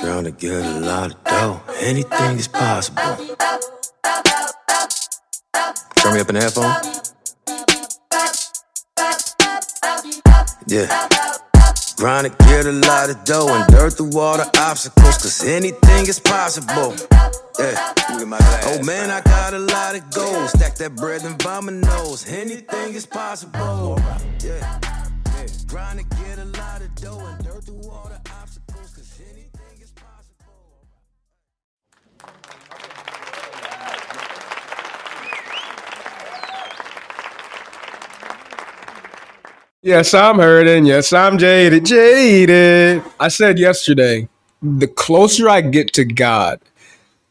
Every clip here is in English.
Trying to get a lot of dough. Anything is possible. Turn me up in the headphone. Yeah. Trying to get a lot of dough and dirt through all the obstacles, cause anything is possible. Yeah. Oh man, I got a lot of goals. Stack that bread and vomit nose. Anything is possible. Yeah. yeah. Trying to dirt through all the obstacles, cause anything is possible. Yes, I'm hurting. Yes, I'm jaded. Jaded. I said yesterday, the closer I get to God,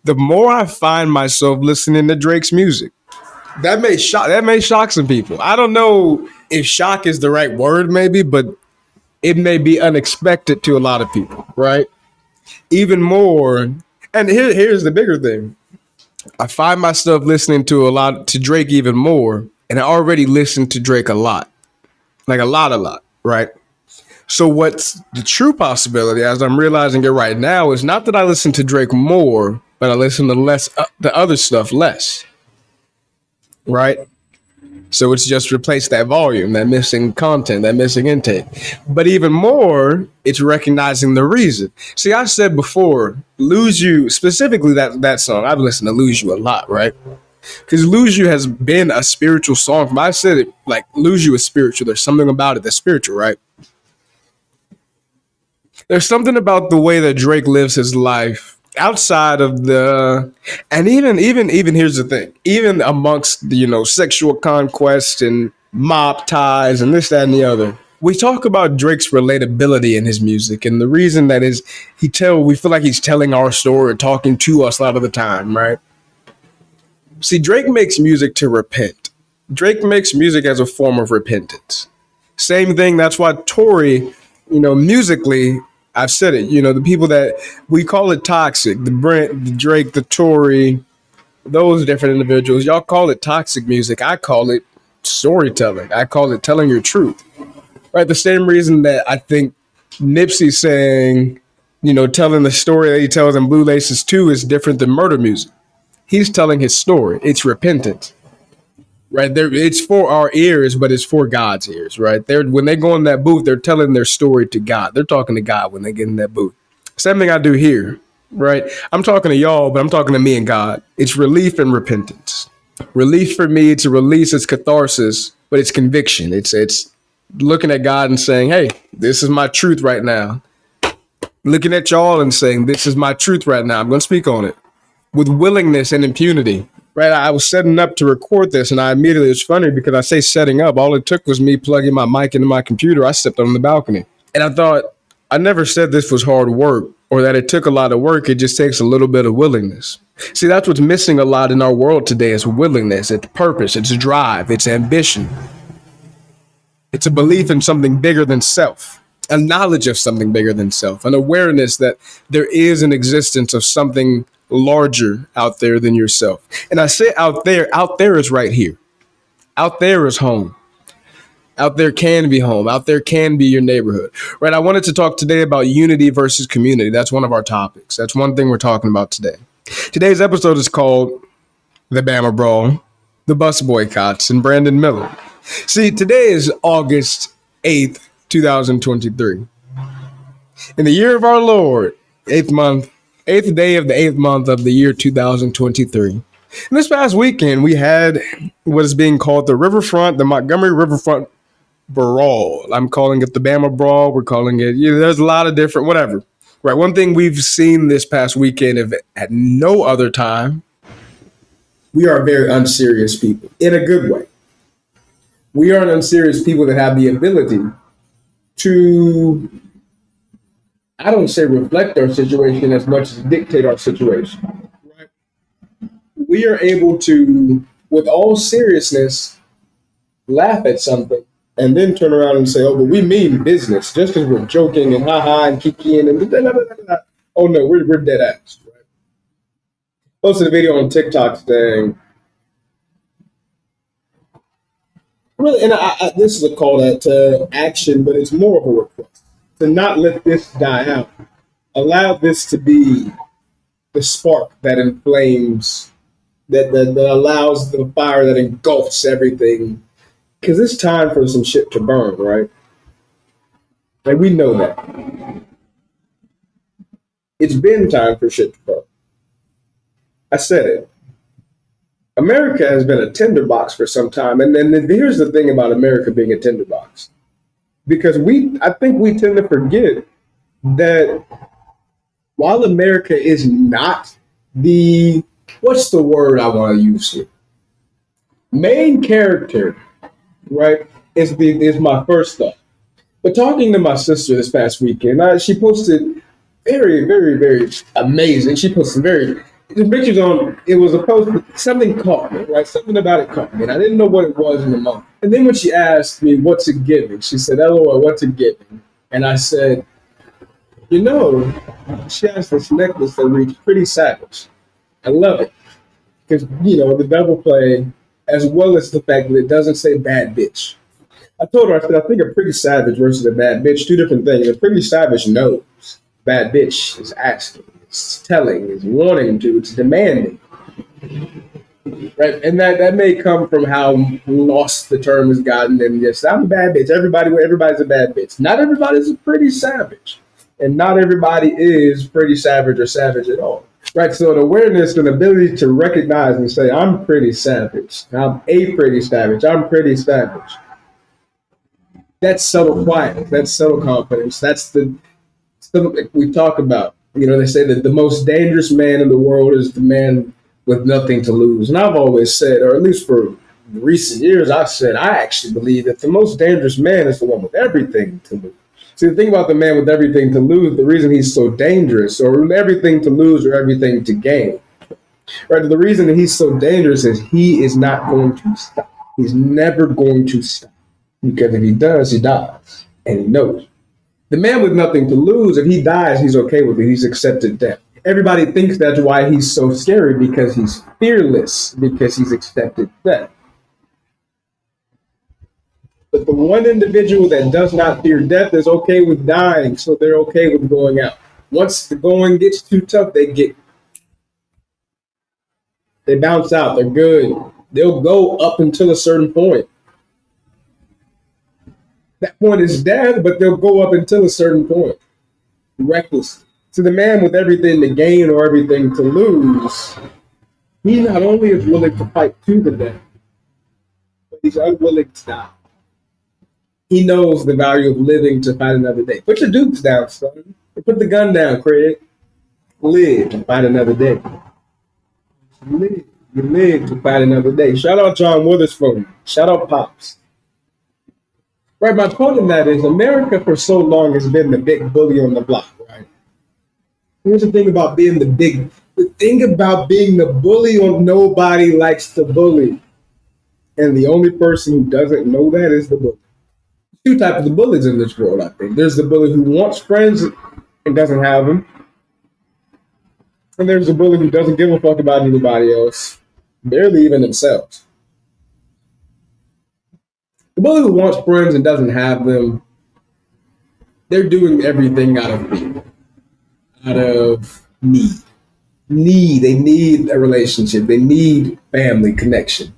the more I find myself listening to Drake's music. That may shock that may shock some people. I don't know if shock is the right word, maybe, but it may be unexpected to a lot of people, right? Even more, and here, here's the bigger thing. I find myself listening to a lot to Drake even more, and I already listened to Drake a lot like a lot, a lot, right? So what's the true possibility, as I'm realizing it right now, is not that I listen to Drake more, but I listen to less uh, the other stuff less, right? So it's just replaced that volume, that missing content, that missing intake. But even more, it's recognizing the reason. See, I said before, lose you specifically that that song. I've listened to lose you a lot, right? Because Lose You has been a spiritual song. I said it like Lose You is spiritual. There's something about it that's spiritual, right? There's something about the way that Drake lives his life outside of the and even even even here's the thing. Even amongst the, you know, sexual conquest and mob ties and this, that, and the other. We talk about Drake's relatability in his music, and the reason that is he tell we feel like he's telling our story, talking to us a lot of the time, right? See, Drake makes music to repent. Drake makes music as a form of repentance. Same thing. That's why Tory, you know, musically, I've said it. You know, the people that we call it toxic, the Brent, the Drake, the Tory, those different individuals. Y'all call it toxic music. I call it storytelling. I call it telling your truth. Right. The same reason that I think Nipsey saying, you know, telling the story that he tells in Blue Laces 2 is different than murder music he's telling his story. It's repentance. Right there, it's for our ears, but it's for God's ears, right? They're when they go in that booth, they're telling their story to God. They're talking to God when they get in that booth. Same thing I do here, right? I'm talking to y'all, but I'm talking to me and God. It's relief and repentance. Relief for me, it's a release, it's catharsis, but it's conviction. It's it's looking at God and saying, Hey, this is my truth right now. Looking at y'all and saying, This is my truth right now. I'm gonna speak on it with willingness and impunity. Right, I was setting up to record this, and I immediately it's funny because I say setting up. All it took was me plugging my mic into my computer. I stepped on the balcony, and I thought I never said this was hard work or that it took a lot of work. It just takes a little bit of willingness. See, that's what's missing a lot in our world today is willingness, it's purpose, it's drive, it's ambition. It's a belief in something bigger than self, a knowledge of something bigger than self, an awareness that there is an existence of something larger out there than yourself. And I say out there, out there is right here. Out there is home. Out there can be home. Out there can be your neighborhood. Right? I wanted to talk today about unity versus community. That's one of our topics. That's one thing we're talking about today. Today's episode is called The Bama Brawl, The Bus Boycotts, and Brandon Miller. See, today is August 8th, 2023. In the year of our Lord, eighth month, eighth day of the eighth month of the year 2023. And this past weekend, we had what is being called the Riverfront, the Montgomery Riverfront Brawl. I'm calling it the Bama Brawl. We're calling it, you know, there's a lot of different, whatever. Right. One thing we've seen this past weekend, if at no other time, we are very unserious people in a good way. We are an unserious people that have the ability to I don't say reflect our situation as much as dictate our situation. We are able to, with all seriousness, laugh at something and then turn around and say, "Oh, but we mean business," just because we're joking and ha ha and kicking and oh no, we're we're dead ass. Right? Posted a video on TikTok saying, really, and I, I, this is a call to action, but it's more of a request to not let this die out. Allow this to be the spark that inflames, that, that, that allows the fire that engulfs everything. Because it's time for some shit to burn, right? Like we know that. It's been time for shit to burn. I said it. America has been a tinderbox for some time. And then here's the thing about America being a tinderbox. Because we I think we tend to forget that while America is not the what's the word I want to use here? Main character, right? Is the is my first thought. But talking to my sister this past weekend, I, she posted very, very, very amazing. She posted very the pictures on it was a post something caught me, right? Something about it caught me. And I didn't know what it was in the moment. And then when she asked me what's it giving, she said, LOL, what's it giving? And I said, you know, she has this necklace that reads pretty savage. I love it. Because, you know, the double play, as well as the fact that it doesn't say bad bitch. I told her, I said, I think a pretty savage versus a bad bitch, two different things. A pretty savage knows. Bad bitch is asking telling, it's wanting to, it's demanding. Right, and that that may come from how lost the term has gotten. And yes, I'm a bad bitch. Everybody, everybody's a bad bitch. Not everybody's a pretty savage, and not everybody is pretty savage or savage at all. Right. So the awareness and ability to recognize and say, I'm pretty savage. I'm a pretty savage. I'm pretty savage. That's subtle quiet. That's subtle confidence. That's the something we talk about you know, they say that the most dangerous man in the world is the man with nothing to lose. And I've always said, or at least for recent years, I've said I actually believe that the most dangerous man is the one with everything to lose. See, the thing about the man with everything to lose, the reason he's so dangerous, or everything to lose, or everything to gain, right? The reason that he's so dangerous is he is not going to stop. He's never going to stop because if he does, he dies, and he knows. The man with nothing to lose, if he dies, he's okay with it. He's accepted death. Everybody thinks that's why he's so scary because he's fearless, because he's accepted death. But the one individual that does not fear death is okay with dying, so they're okay with going out. Once the going gets too tough, they get they bounce out. They're good. They'll go up until a certain point that point is death, but they'll go up until a certain point, reckless. To the man with everything to gain or everything to lose, he not only is willing to fight to the death, but he's unwilling to die. He knows the value of living to fight another day. Put your dukes down, son. Put the gun down, Craig. Live to fight another day. Live. You live to fight another day. Shout out John Witherspoon. Shout out Pops. Right, my point in that is America for so long has been the big bully on the block, right? Here's the thing about being the big the thing about being the bully on nobody likes to bully. And the only person who doesn't know that is the bully. Two types of bullies in this world, I think. There's the bully who wants friends and doesn't have them. And there's the bully who doesn't give a fuck about anybody else, barely even themselves. The bully who wants friends and doesn't have them, they're doing everything out of fear, out of need. Need. They need a relationship. They need family connection.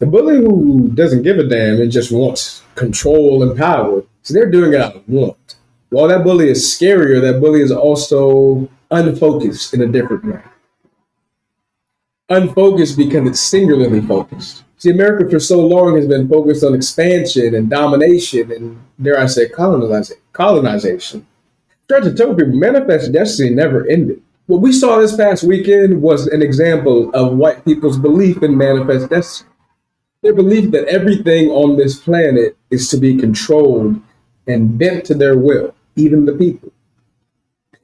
The bully who doesn't give a damn and just wants control and power, so they're doing it out of want. While that bully is scarier, that bully is also unfocused in a different way. Unfocused because it's singularly focused. See, America for so long has been focused on expansion and domination and, dare I say, colonization. colonization. Try to tell people, manifest destiny never ended. What we saw this past weekend was an example of white people's belief in manifest destiny. Their belief that everything on this planet is to be controlled and bent to their will, even the people.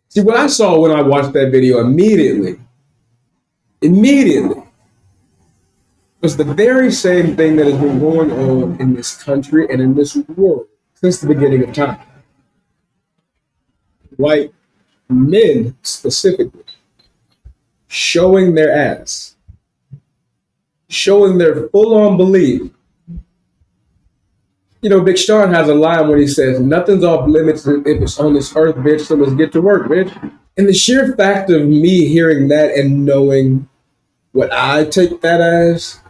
See, what I saw when I watched that video immediately, immediately, was the very same thing that has been going on in this country and in this world since the beginning of time. White men specifically showing their ass, showing their full on belief You know, Big Sean has a line when he says, Nothing's off limits if it's on this earth, bitch, so let's get to work, bitch. And the sheer fact of me hearing that and knowing what I take that as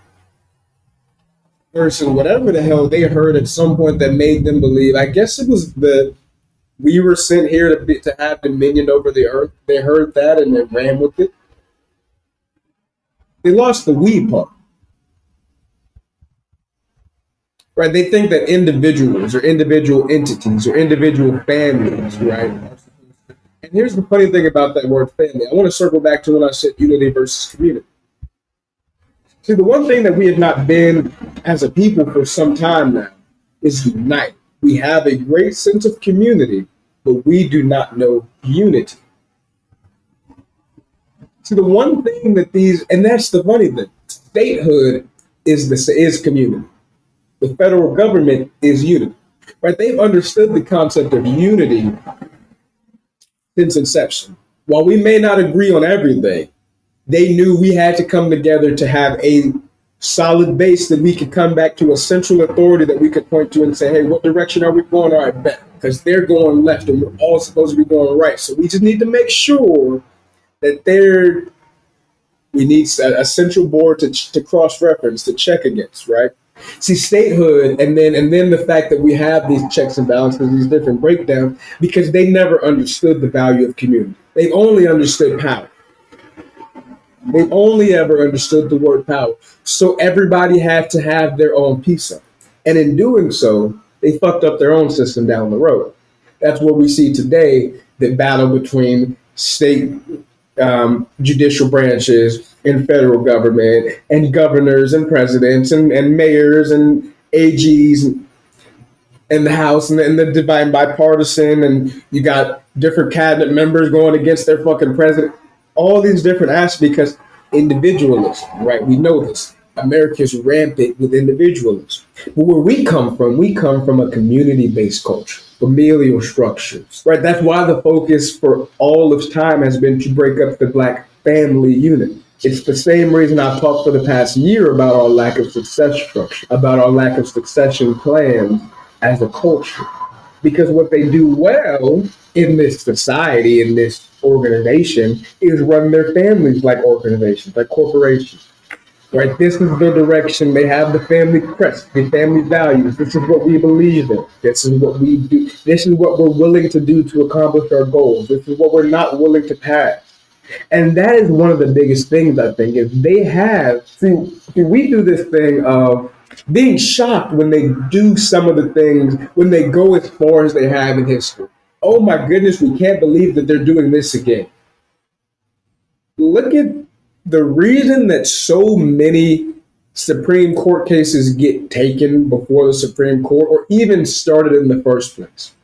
versus whatever the hell they heard at some point that made them believe, I guess it was the we were sent here to be, to have dominion over the earth. They heard that and they ran with it. They lost the we part. Right? They think that individuals or individual entities or individual families, right? And here's the funny thing about that word family. I want to circle back to when I said unity versus community. See, the one thing that we have not been as a people for some time now is unite. We have a great sense of community, but we do not know unity. See, the one thing that these, and that's the funny thing, statehood is the is community. The federal government is unity, right? They've understood the concept of unity since inception. While we may not agree on everything, they knew we had to come together to have a solid base that we could come back to a central authority that we could point to and say, hey, what direction are we going? All right, bet. Because they're going left and we're all supposed to be going right. So we just need to make sure that they're, we need a, a central board to, to cross reference, to check against, right? See, statehood, and then and then the fact that we have these checks and balances, these different breakdowns, because they never understood the value of community. They only understood power. They've only ever understood the word power. So everybody had to have their own it. And in doing so, they fucked up their own system down the road. That's what we see today the battle between state um, judicial branches and federal government and governors and presidents and, and mayors and AGs and the House and, and the divine bipartisan and you got different cabinet members going against their fucking president all these different aspects because individualism, right? We know this. America's rampant with individualism. But where we come from, we come from a community based culture, familial structures, right? That's why the focus for all of time has been to break up the black family unit. It's the same reason I've talked for the past year about our lack of success structure, about our lack of succession plans as a culture. Because what they do well in this society, in this organization, is run their families like organizations, like corporations. Right? This is the direction. They have the family crest, the family values. This is what we believe in. This is what we do. This is what we're willing to do to accomplish our goals. This is what we're not willing to pass. And that is one of the biggest things I think is they have see, see we do this thing of being shocked when they do some of the things when they go as far as they have in history oh my goodness, we can't believe that they're doing this again. Look at the reason that so many Supreme Court cases get taken before the Supreme Court or even started in the first place.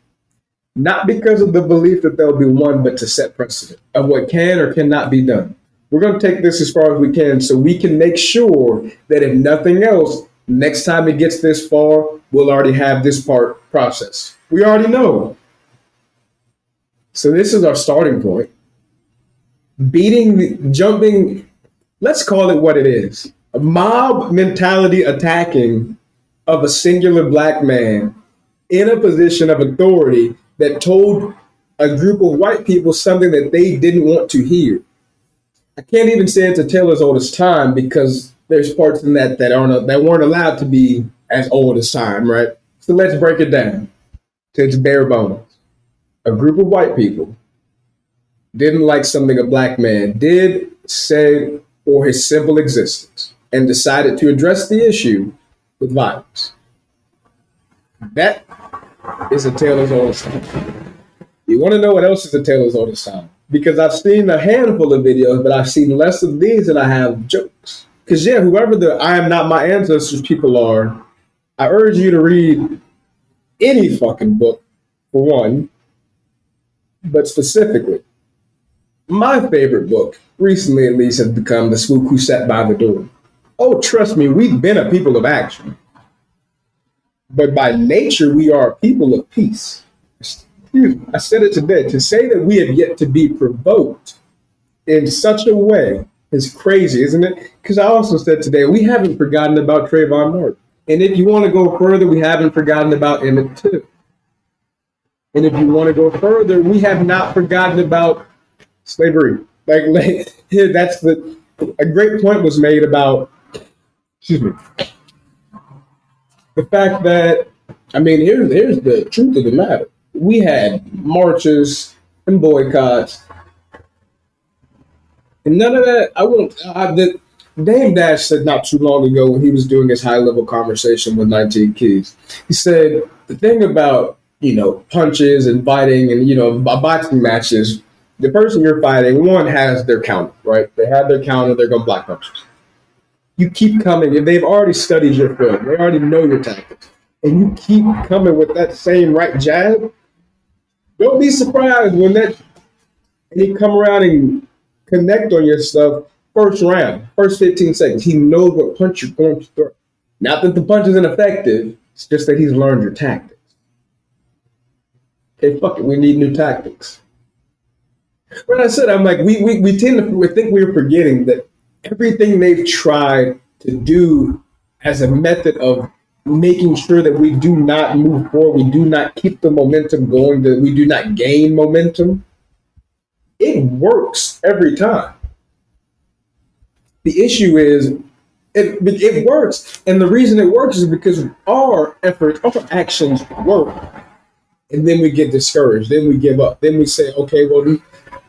Not because of the belief that they'll be won, but to set precedent of what can or cannot be done. We're going to take this as far as we can so we can make sure that if nothing else, next time it gets this far, we'll already have this part processed. We already know so this is our starting point. Beating, jumping, let's call it what it is a mob mentality attacking of a singular black man in a position of authority that told a group of white people something that they didn't want to hear. I can't even say it's a tale as old as time because there's parts in that that aren't that weren't allowed to be as old as time, right? So let's break it down to its bare bones a group of white people didn't like something a black man did, said, or his simple existence, and decided to address the issue with violence. That is a tale as time. You want to know what else is a tale as old time? Because I've seen a handful of videos, but I've seen less of these than I have jokes. Because, yeah, whoever the I am not my ancestors people are, I urge you to read any fucking book, for one, but specifically, my favorite book, recently at least, has become The Spook Who Sat by the Door. Oh, trust me, we've been a people of action. But by nature, we are a people of peace. I said it today. To say that we have yet to be provoked in such a way is crazy, isn't it? Because I also said today, we haven't forgotten about Trayvon Martin. And if you want to go further, we haven't forgotten about Emmett too. And if you want to go further, we have not forgotten about slavery. Like, like that's the a great point was made about. Excuse me. The fact that I mean, here's here's the truth of the matter. We had marches and boycotts, and none of that. I won't. I, the, Dame Dash said not too long ago when he was doing his high level conversation with 19 Keys. He said the thing about you know punches and fighting and you know boxing matches, the person you're fighting one has their counter, right? They have their counter. They're going to block punches. You keep coming, and they've already studied your film. They already know your tactics, and you keep coming with that same right jab. Don't be surprised when that and he come around and connect on your stuff first round, first 15 seconds. He knows what punch you're going to throw. Not that the punch isn't effective, it's just that he's learned your tactics. Okay, fuck it, we need new tactics. When I said, I'm like, we, we, we tend to we think we're forgetting that everything they've tried to do as a method of making sure that we do not move forward, we do not keep the momentum going, that we do not gain momentum, it works every time. The issue is it, it works. And the reason it works is because our efforts, our actions work. And then we get discouraged. Then we give up. Then we say, okay, well,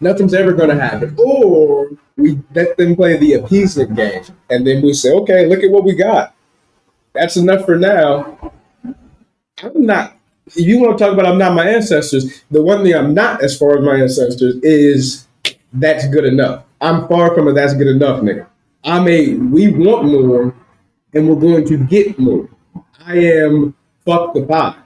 nothing's ever going to happen. Or we let them play the appeasement game. And then we say, okay, look at what we got. That's enough for now. I'm not, you want to talk about I'm not my ancestors, the one thing I'm not as far as my ancestors is that's good enough. I'm far from a that's good enough, nigga. I'm a we want more and we're going to get more. I am fuck the pie.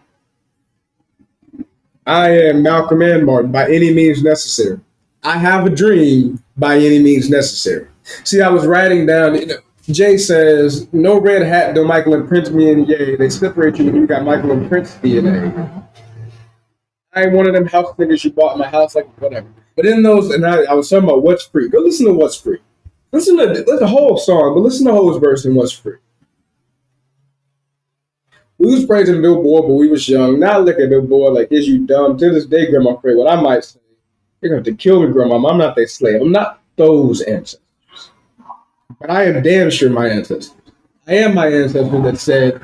I am Malcolm and Martin by any means necessary. I have a dream by any means necessary. See, I was writing down, you know, Jay says, no red hat, no Michael and Prince me and yay. They separate you when you got Michael and Prince DNA. I ain't one of them house niggas you bought in my house, like whatever. But in those, and I, I was talking about what's free. Go listen to what's free. Listen to the whole song, but listen to Hov's verse and what's free. We was praising Billboard, but we was young. Now look at Billboard like, is you dumb? To this day, Grandma Frey, what I might say, you're going to have to kill me, Grandma. I'm not their slave. I'm not those ancestors. But I am damn sure my ancestors. I am my ancestor that said,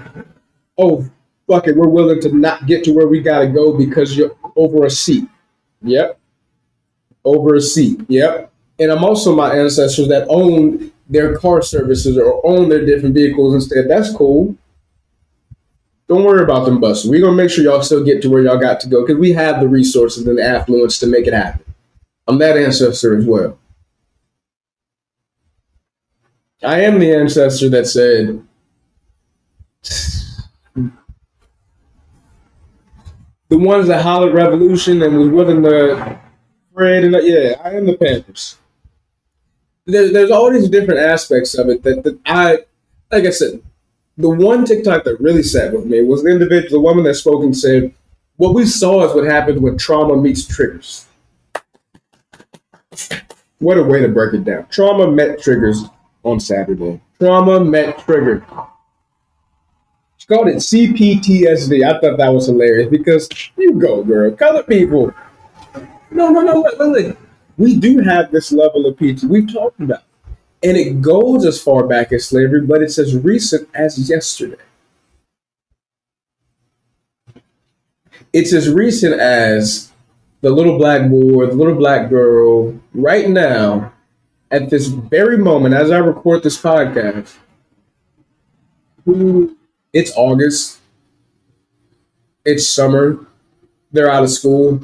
oh, fuck it, we're willing to not get to where we got to go because you're over a seat. Yep. Over a seat. Yep and I'm also my ancestors that owned their car services or own their different vehicles instead. That's cool. Don't worry about them buses. We're gonna make sure y'all still get to where y'all got to go because we have the resources and the affluence to make it happen. I'm that ancestor as well. I am the ancestor that said the ones that hollered revolution and was willing to spread and yeah, I am the Panthers there, there's all these different aspects of it that, that I, like I said, the one TikTok that really sat with me was the individual, the woman that spoke and said, "What we saw is what happens when trauma meets triggers." What a way to break it down. Trauma met triggers on Saturday. Trauma met trigger. She called it CPTSD. I thought that was hilarious because you go, girl. Color people. No, no, no. Look, look, we do have this level of PT. We've talked about, and it goes as far back as slavery, but it's as recent as yesterday. It's as recent as the little black boy the little black girl right now, at this very moment, as I record this podcast, it's August, it's summer, they're out of school,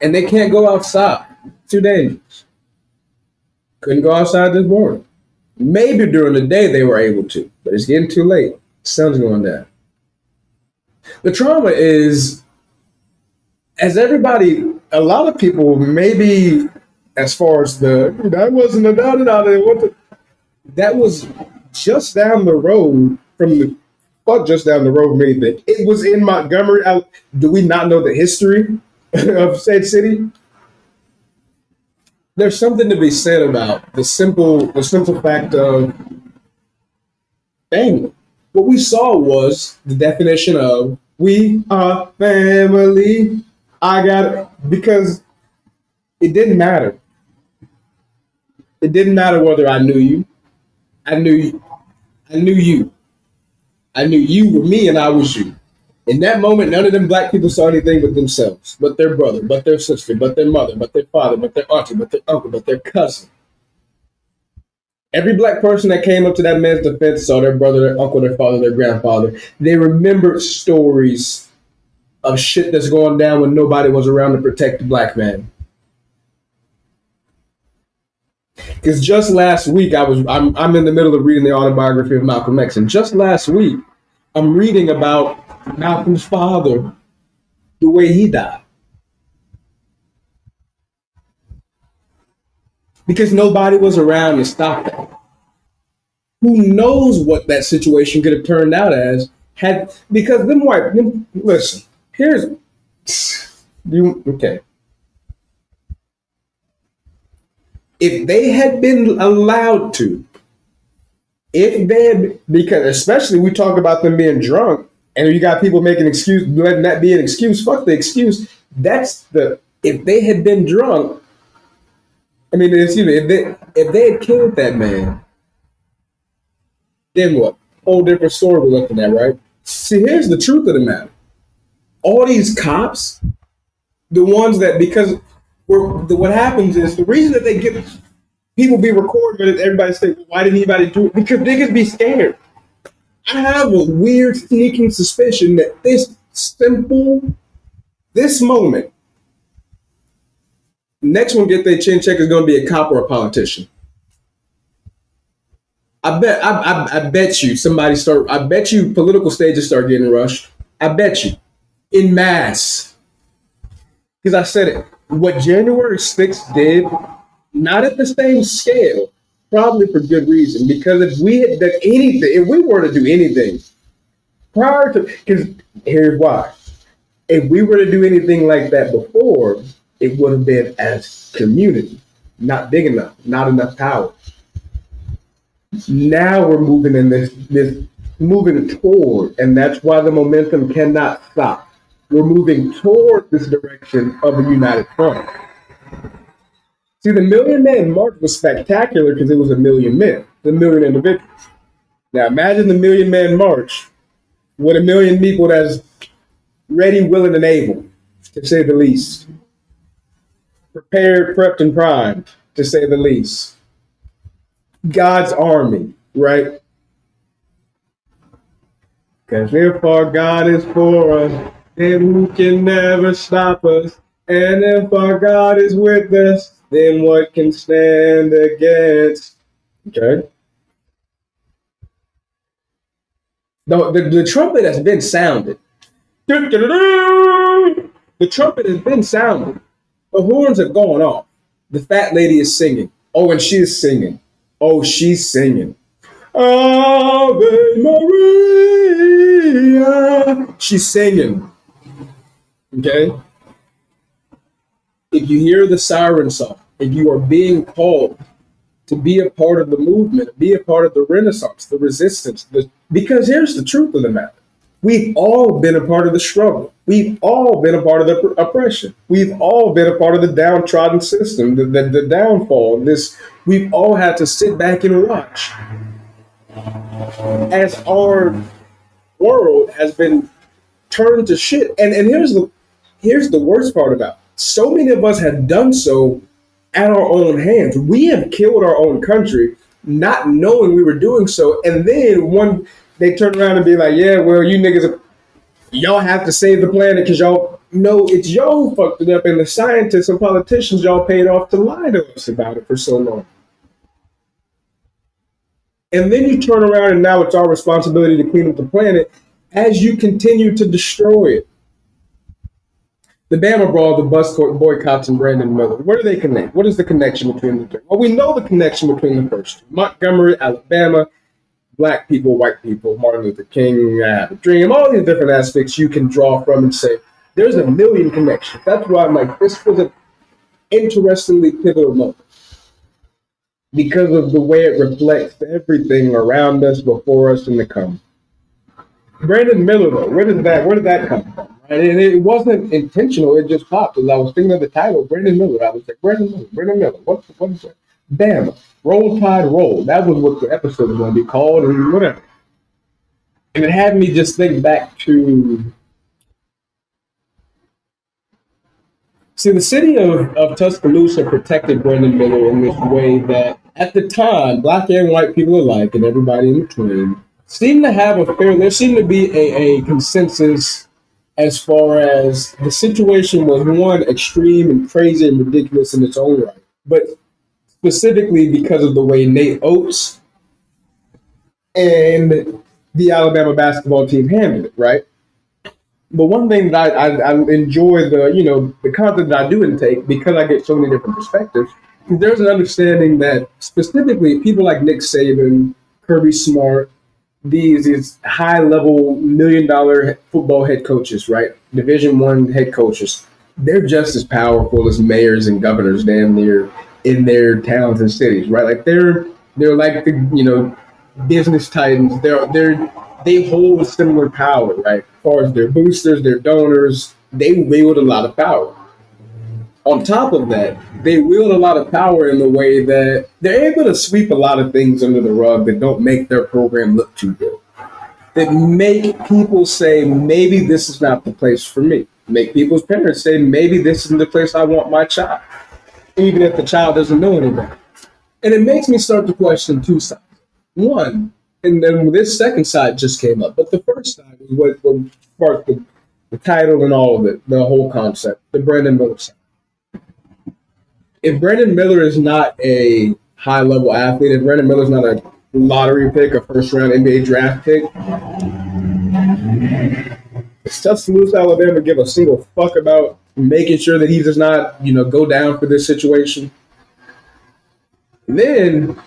and they can't go outside. Too dangerous. Couldn't go outside this morning. Maybe during the day they were able to, but it's getting too late. Sun's going down. The trauma is, as everybody, a lot of people, maybe as far as the that wasn't a da da da what the, that was just down the road from the fuck just down the road from anything. It was in Montgomery. I, do we not know the history? of said city, there's something to be said about the simple the simple fact of dang what we saw was the definition of we are family. I got it because it didn't matter. It didn't matter whether I knew you. I knew you. I knew you. I knew you were me and I was you. In that moment, none of them black people saw anything but themselves, but their brother, but their sister, but their mother, but their father, but their auntie, but their uncle, but their cousin. Every black person that came up to that man's defense saw their brother, their uncle, their father, their grandfather. They remembered stories of shit that's going down when nobody was around to protect the black man. Because just last week I was I'm I'm in the middle of reading the autobiography of Malcolm X, and just last week I'm reading about Malcolm's father, the way he died. Because nobody was around to stop that. Who knows what that situation could have turned out as had because them white them, listen, here's you okay. If they had been allowed to, if they had, because especially we talk about them being drunk, and you got people making excuse, letting that be an excuse. Fuck the excuse. That's the if they had been drunk. I mean, excuse me. If they if they had killed that man, then what? Whole different story we're looking at, right? See, here's the truth of the matter. All these cops, the ones that because what happens is the reason that they get people be recording, but everybody say, why didn't anybody do it? Because niggas be scared. I have a weird sneaking suspicion that this simple, this moment, next one get their chin check is going to be a cop or a politician. I bet, I, I, I bet you somebody start. I bet you political stages start getting rushed. I bet you, in mass. Because I said it. What January 6th did, not at the same scale, probably for good reason. Because if we had done anything, if we were to do anything prior to, because here's why. If we were to do anything like that before, it would have been as community, not big enough, not enough power. Now we're moving in this this moving toward, and that's why the momentum cannot stop. We're moving toward this direction of a united front. See, the Million Man March was spectacular because it was a million men, the million individuals. Now imagine the Million Man March with a million people that's ready, willing, and able, to say the least. Prepared, prepped, and primed, to say the least. God's army, right? Because our God is for us, then who can never stop us? And if our God is with us, then what can stand against? Okay. The, the, the trumpet has been sounded. The trumpet has been sounded. The horns are going off. The fat lady is singing. Oh, and she's singing. Oh, she's singing. Ave Maria. She's singing. Okay? If you hear the siren song, if you are being called to be a part of the movement, be a part of the renaissance, the resistance, the, because here's the truth of the matter. We've all been a part of the struggle. We've all been a part of the oppression. We've all been a part of the downtrodden system, the, the, the downfall. This we've all had to sit back and watch as our world has been turned to shit. And and here's the here's the worst part about so many of us have done so at our own hands. We have killed our own country, not knowing we were doing so. And then one they turn around and be like, "Yeah, well, you niggas, y'all have to save the planet because y'all know it's y'all fucked it up, and the scientists and politicians y'all paid off to lie to us about it for so long." And then you turn around and now it's our responsibility to clean up the planet as you continue to destroy it. The Bama Brawl, the bus court boycotts, and Brandon Miller. Where do they connect? What is the connection between the two? Well, we know the connection between the first two. Montgomery, Alabama, black people, white people, Martin Luther King, a dream, all these different aspects you can draw from and say, there's a million connections. That's why I'm like, this was an interestingly pivotal moment because of the way it reflects everything around us, before us, and to come. Brandon Miller, though, where did that where did that come from? And it wasn't intentional; it just popped. As I was thinking of the title, Brandon Miller, I was like, Brandon Miller, Brandon Miller. What what is that? Bam, Roll Tide Roll. That was what the episode was going to be called, and whatever. And it had me just think back to. See, the city of, of Tuscaloosa protected Brandon Miller in this way that at the time, black and white people alike, and everybody in between, seemed to have a fair. There seemed to be a, a consensus as far as the situation was one extreme and crazy and ridiculous in its own right, but specifically because of the way Nate Oats and the Alabama basketball team handled it, right? But one thing that I, I, I enjoy the you know the content that I do intake because I get so many different perspectives. There's an understanding that specifically people like Nick Saban, Kirby Smart, these these high level million dollar football head coaches, right? Division one head coaches, they're just as powerful as mayors and governors damn near in their towns and cities, right? Like they're they're like the you know business titans. They're they're they hold similar power, right? As far as their boosters, their donors, they wield a lot of power. On top of that, they wield a lot of power in the way that they're able to sweep a lot of things under the rug that don't make their program look too good. That make people say, maybe this is not the place for me. Make people's parents say, maybe this isn't the place I want my child, even if the child doesn't know anything. And it makes me start to question two sides. One, and then this second side just came up, but the first side was what, sparked the, the title and all of it, the whole concept, the Brandon Miller side if Brandon Miller is not a high level athlete, if Brandon Miller is not a lottery pick, a first round NBA draft pick, does Tuscaloosa, Alabama give a single fuck about making sure that he does not, you know, go down for this situation? And then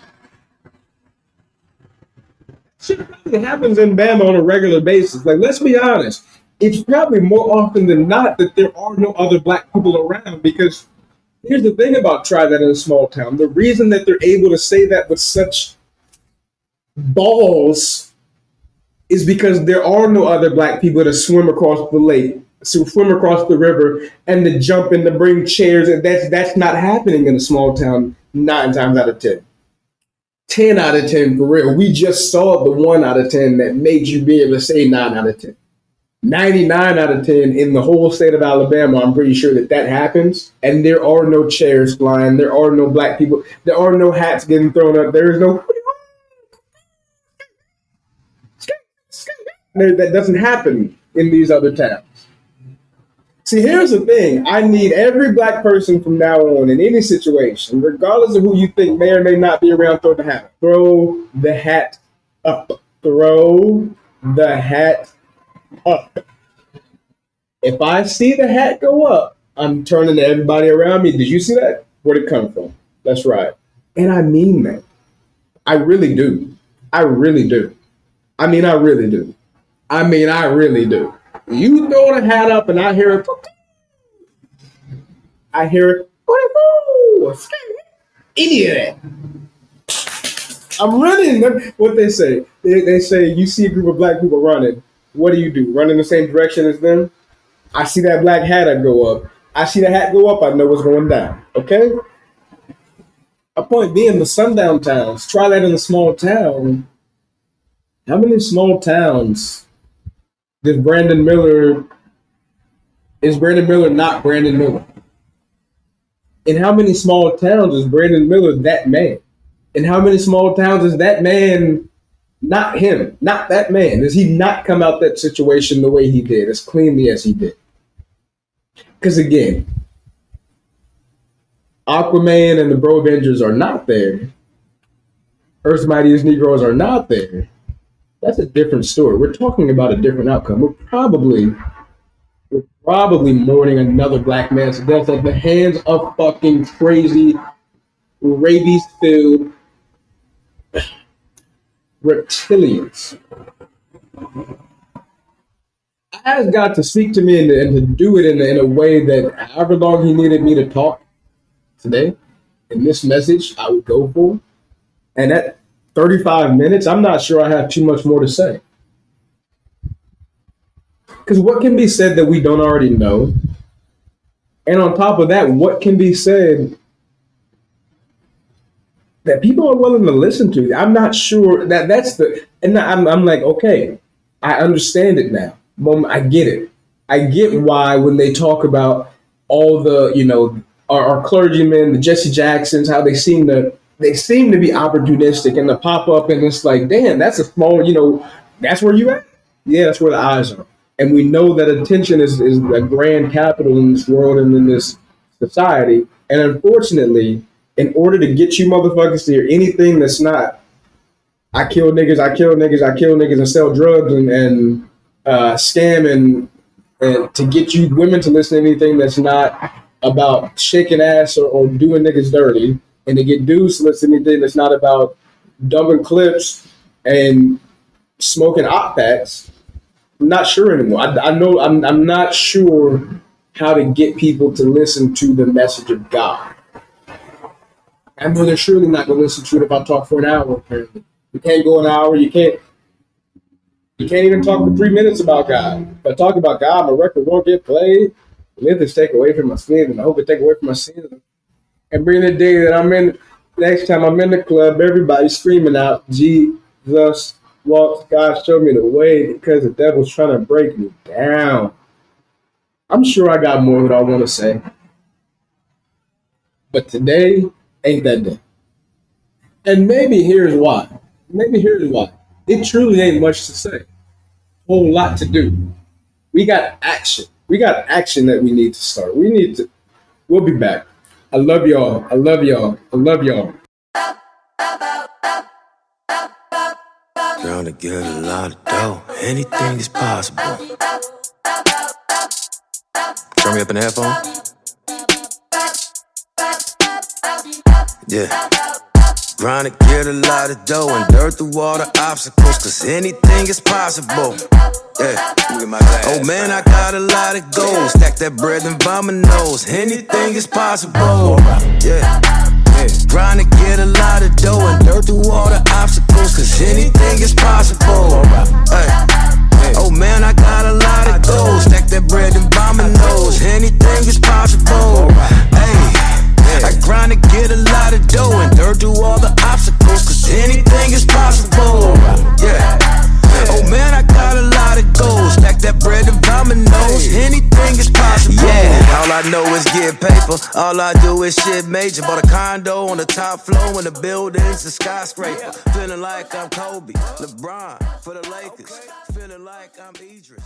shit happens in Bama on a regular basis. Like, let's be honest. It's probably more often than not that there are no other black people around because Here's the thing about try that in a small town. The reason that they're able to say that with such balls is because there are no other black people to swim across the lake, to swim across the river, and to jump and to bring chairs. And that's that's not happening in a small town nine times out of ten. 10 out of 10 for real. We just saw the one out of 10 that made you be able to say 9 out of 10. 99 out of 10 in the whole state of Alabama, I'm pretty sure that that happens. And there are no chairs flying. There are no black people. There are no hats getting thrown up. There is no. That doesn't happen in these other towns. See, here's the thing. I need every black person from now on in any situation, regardless of who you think may or may not be around, throw the hat. Throw the hat up. Throw the hat If I see the hat go up, I'm turning to everybody around me. Did you see that? Where'd it come from? That's right. And I mean that. I really do. I really do. I mean, I really do. I mean, I really do. You throw the hat up and I hear it. I hear it. Any of that. I'm running. What they say? They, they say you see a group of black people running what do you do? Run in the same direction as them? I see that black hat I go up. I see the hat go up, I know what's going down. Okay? A point being the sundown towns. Try that in a small town. How many small towns did Brandon Miller is Brandon Miller not Brandon Miller? In how many small towns is Brandon Miller that man? In how many small towns is that man not him, not that man. Does he not come out that situation the way he did, as cleanly as he did? Because again, Aquaman and the Bro Avengers are not there. Earth's Mightiest Negroes are not there. That's a different story. We're talking about a different outcome. We're probably we're probably mourning another black man's death at the hands of fucking crazy, rabies-filled reptilians. I asked God to speak to me and, and to do it in, in a way that however long He needed me to talk today in this message, I would go for. And at 35 minutes, I'm not sure I have too much more to say. Because what can be said that we don't already know? And on top of that, what can be said that people are willing to listen to? I'm not sure that that's the, and I'm, I'm like, okay, I understand it now. I get it. I get why when they talk about all the, you know, our, our clergymen, the Jesse Jacksons, how they seem to they seem to be opportunistic and to pop up and it's like, damn, that's a small, you know, that's where you at. Yeah, that's where the eyes are. And we know that attention is, is a grand capital in this world and in this society. And unfortunately, in order to get you motherfuckers to hear anything that's not, I kill niggas, I kill niggas, I kill niggas and sell drugs and, and uh, scam and, and to get you women to listen to anything that's not about shaking ass or, or doing niggas dirty and to get dudes to listen to anything that's not about dumping clips and smoking op packs, I'm not sure anymore. I, I know I'm, I'm not sure how to get people to listen to the message of God. I know they're surely not going to listen to it if I talk for an hour. Apparently, you can't go an hour. You can't. You can't even talk for three minutes about God. If I talk about God, my record won't get played. Let this take away from my sins, and I hope it take away from my sins. And bring the day that I'm in. Next time I'm in the club, everybody's screaming out, "Jesus walks, God showed me the way," because the devil's trying to break me down. I'm sure I got more that I want to say, but today ain't that day. And maybe here's why. Maybe here's why. It truly ain't much to say. Whole lot to do. We got action. We got action that we need to start. We need to. We'll be back. I love y'all. I love y'all. I love y'all. Trying to get a lot of dough. Anything is possible. Turn me up in the headphone. Yeah. Trying to get a lot of dough and dirt through all the obstacles, cause anything is possible. Yeah. Oh man, I got a lot of goals. Stack that bread and vomit nose. Anything is possible. Yeah. Trying to get a lot of dough and dirt through all the obstacles, cause anything is possible. Hey. Oh man, I got a lot of goals. Stack that bread and vomit nose. Anything is possible. I grind to get a lot of dough and dirt through all the obstacles, cause anything is possible. Yeah. Oh man, I got a lot of goals. Stack that bread and dominoes. Anything is possible. Yeah, all I know is get paper. All I do is shit major. Bought a condo on the top floor, and the building's a skyscraper. Feeling like I'm Kobe, LeBron for the Lakers. Feeling like I'm Idris,